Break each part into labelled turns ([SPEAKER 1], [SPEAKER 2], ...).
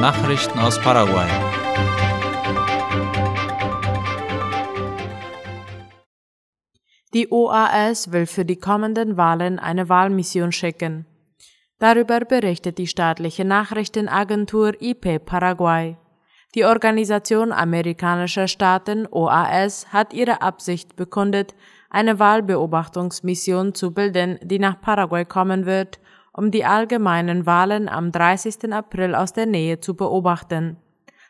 [SPEAKER 1] Nachrichten aus Paraguay.
[SPEAKER 2] Die OAS will für die kommenden Wahlen eine Wahlmission schicken. Darüber berichtet die staatliche Nachrichtenagentur IP Paraguay. Die Organisation amerikanischer Staaten OAS hat ihre Absicht bekundet, eine Wahlbeobachtungsmission zu bilden, die nach Paraguay kommen wird, um die allgemeinen Wahlen am 30. April aus der Nähe zu beobachten.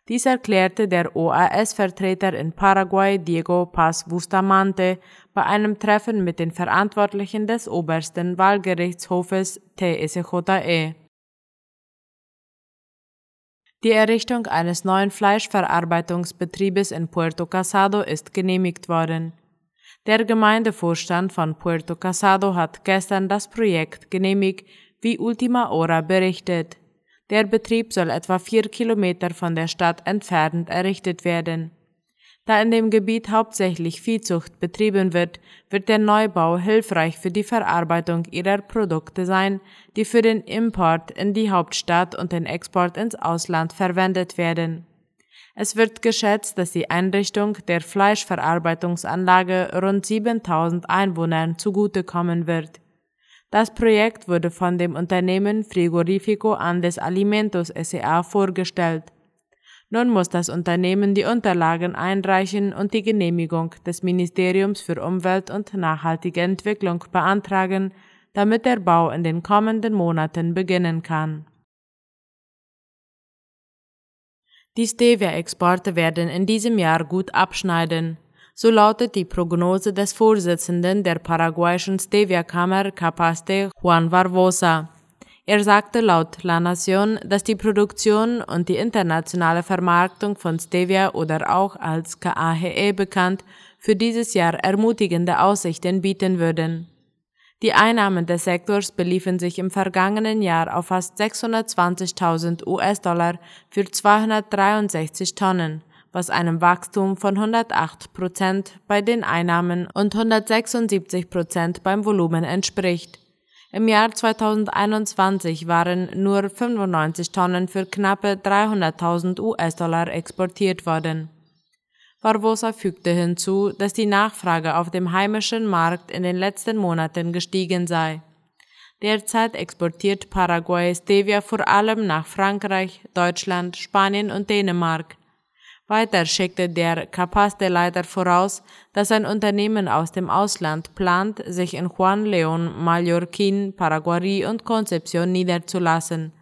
[SPEAKER 2] Dies erklärte der OAS-Vertreter in Paraguay Diego Paz Bustamante bei einem Treffen mit den Verantwortlichen des obersten Wahlgerichtshofes TSJE. Die Errichtung eines neuen Fleischverarbeitungsbetriebes in Puerto Casado ist genehmigt worden. Der Gemeindevorstand von Puerto Casado hat gestern das Projekt genehmigt, wie Ultima Hora berichtet. Der Betrieb soll etwa vier Kilometer von der Stadt entfernt errichtet werden. Da in dem Gebiet hauptsächlich Viehzucht betrieben wird, wird der Neubau hilfreich für die Verarbeitung ihrer Produkte sein, die für den Import in die Hauptstadt und den Export ins Ausland verwendet werden. Es wird geschätzt, dass die Einrichtung der Fleischverarbeitungsanlage rund 7000 Einwohnern zugutekommen wird. Das Projekt wurde von dem Unternehmen Frigorifico Andes Alimentos SA vorgestellt. Nun muss das Unternehmen die Unterlagen einreichen und die Genehmigung des Ministeriums für Umwelt und nachhaltige Entwicklung beantragen, damit der Bau in den kommenden Monaten beginnen kann. Die Stevia-Exporte werden in diesem Jahr gut abschneiden. So lautet die Prognose des Vorsitzenden der paraguayischen Stevia-Kammer Capaste Juan Barbosa. Er sagte laut La Nación, dass die Produktion und die internationale Vermarktung von Stevia oder auch als KAHE bekannt für dieses Jahr ermutigende Aussichten bieten würden. Die Einnahmen des Sektors beliefen sich im vergangenen Jahr auf fast 620.000 US-Dollar für 263 Tonnen was einem Wachstum von 108 Prozent bei den Einnahmen und 176 Prozent beim Volumen entspricht. Im Jahr 2021 waren nur 95 Tonnen für knappe 300.000 US-Dollar exportiert worden. Barbosa fügte hinzu, dass die Nachfrage auf dem heimischen Markt in den letzten Monaten gestiegen sei. Derzeit exportiert Paraguay Stevia vor allem nach Frankreich, Deutschland, Spanien und Dänemark. Weiter schickte der Capaste-Leiter voraus, dass ein Unternehmen aus dem Ausland plant, sich in Juan León, Mallorquín, Paraguay und Concepción niederzulassen.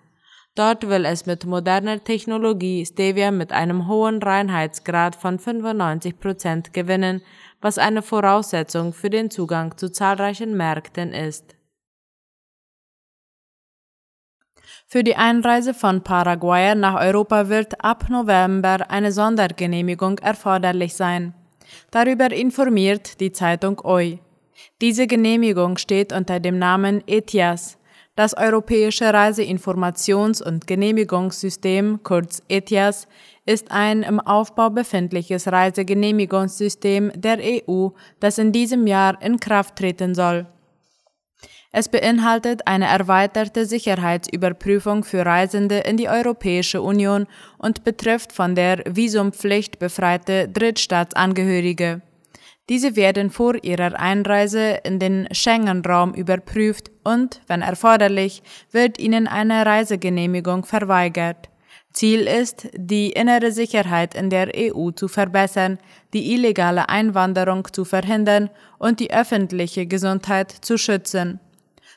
[SPEAKER 2] Dort will es mit moderner Technologie Stevia mit einem hohen Reinheitsgrad von 95 Prozent gewinnen, was eine Voraussetzung für den Zugang zu zahlreichen Märkten ist. Für die Einreise von Paraguayern nach Europa wird ab November eine Sondergenehmigung erforderlich sein. Darüber informiert die Zeitung OI. Diese Genehmigung steht unter dem Namen ETIAS. Das Europäische Reiseinformations- und Genehmigungssystem, kurz ETIAS, ist ein im Aufbau befindliches Reisegenehmigungssystem der EU, das in diesem Jahr in Kraft treten soll. Es beinhaltet eine erweiterte Sicherheitsüberprüfung für Reisende in die Europäische Union und betrifft von der Visumpflicht befreite Drittstaatsangehörige. Diese werden vor ihrer Einreise in den Schengen-Raum überprüft und, wenn erforderlich, wird ihnen eine Reisegenehmigung verweigert. Ziel ist, die innere Sicherheit in der EU zu verbessern, die illegale Einwanderung zu verhindern und die öffentliche Gesundheit zu schützen.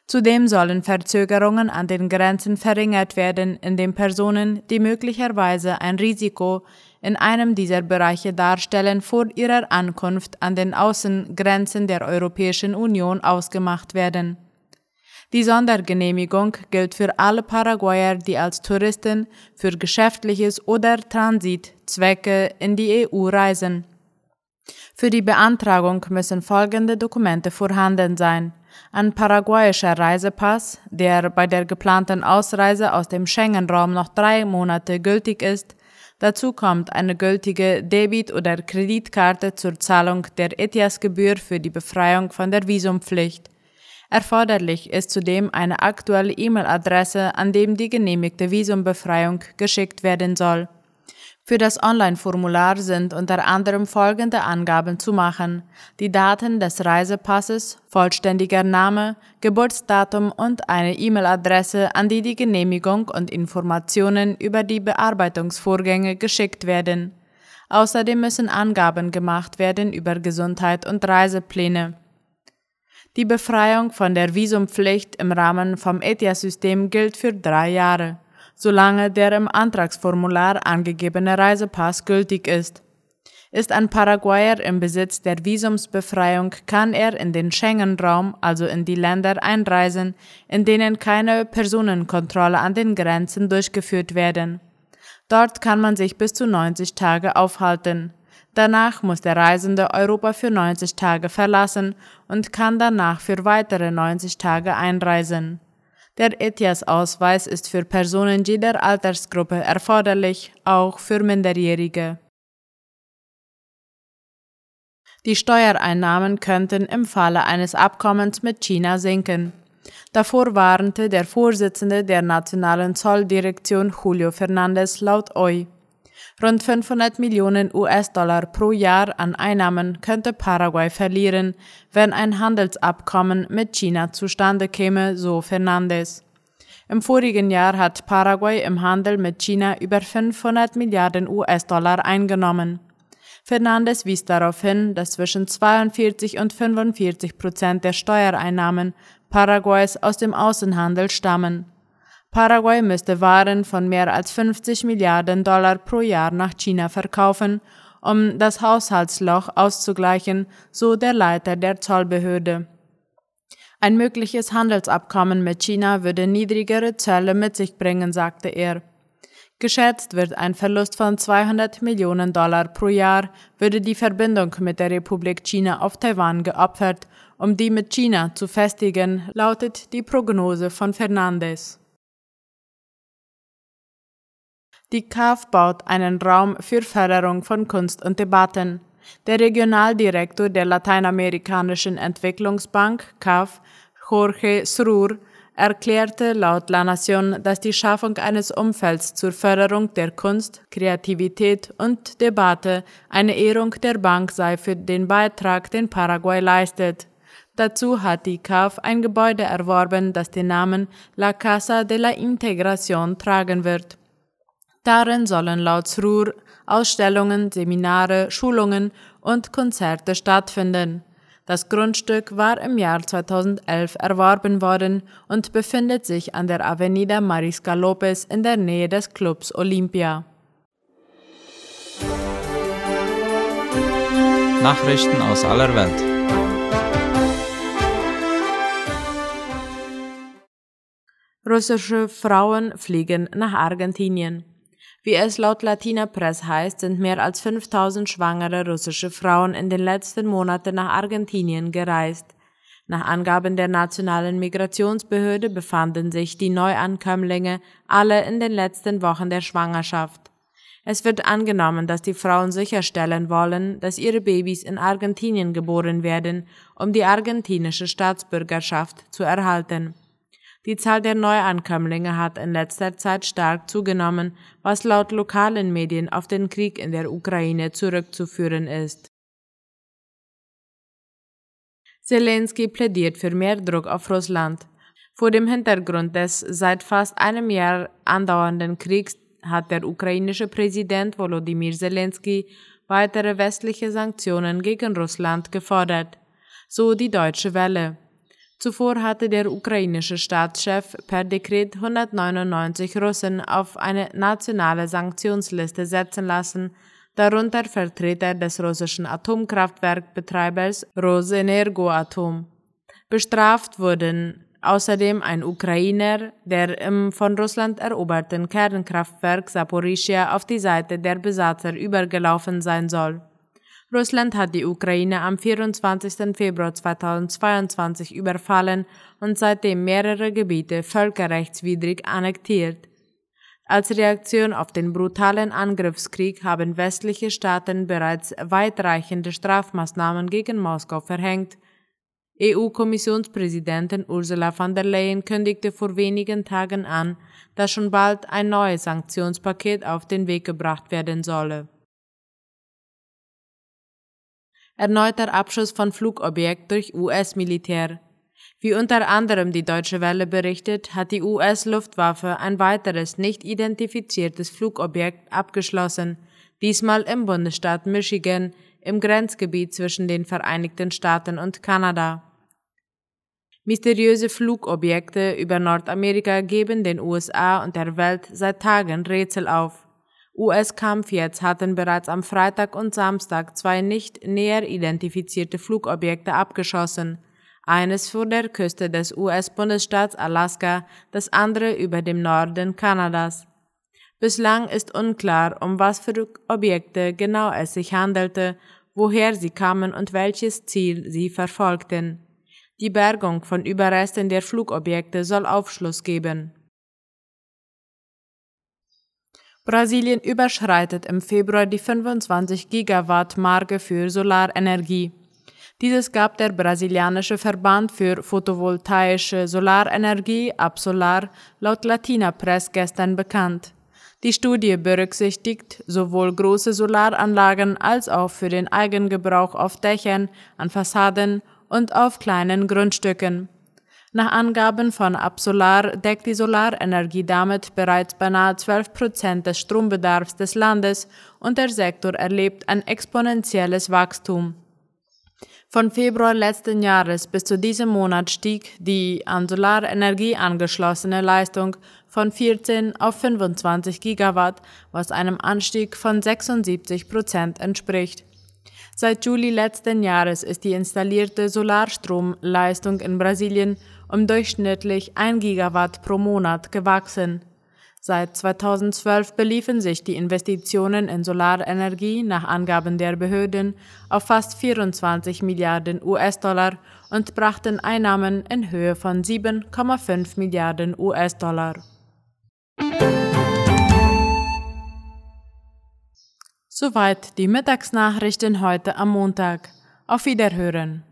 [SPEAKER 2] Zudem sollen Verzögerungen an den Grenzen verringert werden, indem Personen, die möglicherweise ein Risiko in einem dieser Bereiche darstellen, vor ihrer Ankunft an den Außengrenzen der Europäischen Union ausgemacht werden. Die Sondergenehmigung gilt für alle Paraguayer, die als Touristen für geschäftliches oder Transitzwecke in die EU reisen. Für die Beantragung müssen folgende Dokumente vorhanden sein ein paraguayischer Reisepass, der bei der geplanten Ausreise aus dem Schengen-Raum noch drei Monate gültig ist. Dazu kommt eine gültige Debit- oder Kreditkarte zur Zahlung der ETIAS-Gebühr für die Befreiung von der Visumpflicht. Erforderlich ist zudem eine aktuelle E-Mail-Adresse, an dem die genehmigte Visumbefreiung geschickt werden soll. Für das Online-Formular sind unter anderem folgende Angaben zu machen. Die Daten des Reisepasses, vollständiger Name, Geburtsdatum und eine E-Mail-Adresse, an die die Genehmigung und Informationen über die Bearbeitungsvorgänge geschickt werden. Außerdem müssen Angaben gemacht werden über Gesundheit und Reisepläne. Die Befreiung von der Visumpflicht im Rahmen vom ETIAS-System gilt für drei Jahre solange der im Antragsformular angegebene Reisepass gültig ist. Ist ein Paraguayer im Besitz der Visumsbefreiung, kann er in den Schengen-Raum, also in die Länder einreisen, in denen keine Personenkontrolle an den Grenzen durchgeführt werden. Dort kann man sich bis zu 90 Tage aufhalten. Danach muss der Reisende Europa für 90 Tage verlassen und kann danach für weitere 90 Tage einreisen. Der ETIAS-Ausweis ist für Personen jeder Altersgruppe erforderlich, auch für Minderjährige. Die Steuereinnahmen könnten im Falle eines Abkommens mit China sinken. Davor warnte der Vorsitzende der Nationalen Zolldirektion Julio Fernandez laut OI. Rund 500 Millionen US-Dollar pro Jahr an Einnahmen könnte Paraguay verlieren, wenn ein Handelsabkommen mit China zustande käme, so Fernandes. Im vorigen Jahr hat Paraguay im Handel mit China über 500 Milliarden US-Dollar eingenommen. Fernandes wies darauf hin, dass zwischen 42 und 45 Prozent der Steuereinnahmen Paraguays aus dem Außenhandel stammen. Paraguay müsste Waren von mehr als 50 Milliarden Dollar pro Jahr nach China verkaufen, um das Haushaltsloch auszugleichen, so der Leiter der Zollbehörde. Ein mögliches Handelsabkommen mit China würde niedrigere Zölle mit sich bringen, sagte er. Geschätzt wird ein Verlust von 200 Millionen Dollar pro Jahr, würde die Verbindung mit der Republik China auf Taiwan geopfert, um die mit China zu festigen, lautet die Prognose von Fernandes. Die KAF baut einen Raum für Förderung von Kunst und Debatten. Der Regionaldirektor der Lateinamerikanischen Entwicklungsbank KAF, Jorge Srur, erklärte laut La Nación, dass die Schaffung eines Umfelds zur Förderung der Kunst, Kreativität und Debatte eine Ehrung der Bank sei für den Beitrag, den Paraguay leistet. Dazu hat die CAF ein Gebäude erworben, das den Namen La Casa de la Integración tragen wird. Darin sollen laut Srur Ausstellungen, Seminare, Schulungen und Konzerte stattfinden. Das Grundstück war im Jahr 2011 erworben worden und befindet sich an der Avenida Mariscal Lopez in der Nähe des Clubs Olympia.
[SPEAKER 1] Nachrichten aus aller Welt.
[SPEAKER 2] Russische Frauen fliegen nach Argentinien. Wie es laut Latina Press heißt, sind mehr als 5000 schwangere russische Frauen in den letzten Monaten nach Argentinien gereist. Nach Angaben der nationalen Migrationsbehörde befanden sich die Neuankömmlinge alle in den letzten Wochen der Schwangerschaft. Es wird angenommen, dass die Frauen sicherstellen wollen, dass ihre Babys in Argentinien geboren werden, um die argentinische Staatsbürgerschaft zu erhalten. Die Zahl der Neuankömmlinge hat in letzter Zeit stark zugenommen, was laut lokalen Medien auf den Krieg in der Ukraine zurückzuführen ist. Zelensky plädiert für mehr Druck auf Russland. Vor dem Hintergrund des seit fast einem Jahr andauernden Kriegs hat der ukrainische Präsident Volodymyr Zelensky weitere westliche Sanktionen gegen Russland gefordert. So die Deutsche Welle. Zuvor hatte der ukrainische Staatschef per Dekret 199 Russen auf eine nationale Sanktionsliste setzen lassen, darunter Vertreter des russischen Atomkraftwerkbetreibers Rosenergoatom. Bestraft wurden außerdem ein Ukrainer, der im von Russland eroberten Kernkraftwerk Saporischia auf die Seite der Besatzer übergelaufen sein soll. Russland hat die Ukraine am 24. Februar 2022 überfallen und seitdem mehrere Gebiete völkerrechtswidrig annektiert. Als Reaktion auf den brutalen Angriffskrieg haben westliche Staaten bereits weitreichende Strafmaßnahmen gegen Moskau verhängt. EU-Kommissionspräsidentin Ursula von der Leyen kündigte vor wenigen Tagen an, dass schon bald ein neues Sanktionspaket auf den Weg gebracht werden solle. Erneuter Abschuss von Flugobjekt durch US-Militär. Wie unter anderem die Deutsche Welle berichtet, hat die US-Luftwaffe ein weiteres nicht identifiziertes Flugobjekt abgeschlossen, diesmal im Bundesstaat Michigan, im Grenzgebiet zwischen den Vereinigten Staaten und Kanada. Mysteriöse Flugobjekte über Nordamerika geben den USA und der Welt seit Tagen Rätsel auf. US-Kampfjets hatten bereits am Freitag und Samstag zwei nicht näher identifizierte Flugobjekte abgeschossen, eines vor der Küste des US-Bundesstaats Alaska, das andere über dem Norden Kanadas. Bislang ist unklar, um was für Objekte genau es sich handelte, woher sie kamen und welches Ziel sie verfolgten. Die Bergung von Überresten der Flugobjekte soll Aufschluss geben. Brasilien überschreitet im Februar die 25 Gigawatt Marke für Solarenergie. Dieses gab der brasilianische Verband für photovoltaische Solarenergie Absolar laut Latina Press gestern bekannt. Die Studie berücksichtigt sowohl große Solaranlagen als auch für den Eigengebrauch auf Dächern, an Fassaden und auf kleinen Grundstücken. Nach Angaben von Absolar deckt die Solarenergie damit bereits beinahe 12 Prozent des Strombedarfs des Landes und der Sektor erlebt ein exponentielles Wachstum. Von Februar letzten Jahres bis zu diesem Monat stieg die an Solarenergie angeschlossene Leistung von 14 auf 25 Gigawatt, was einem Anstieg von 76 Prozent entspricht. Seit Juli letzten Jahres ist die installierte Solarstromleistung in Brasilien um durchschnittlich 1 Gigawatt pro Monat gewachsen. Seit 2012 beliefen sich die Investitionen in Solarenergie nach Angaben der Behörden auf fast 24 Milliarden US-Dollar und brachten Einnahmen in Höhe von 7,5 Milliarden US-Dollar. Soweit die Mittagsnachrichten heute am Montag. Auf Wiederhören.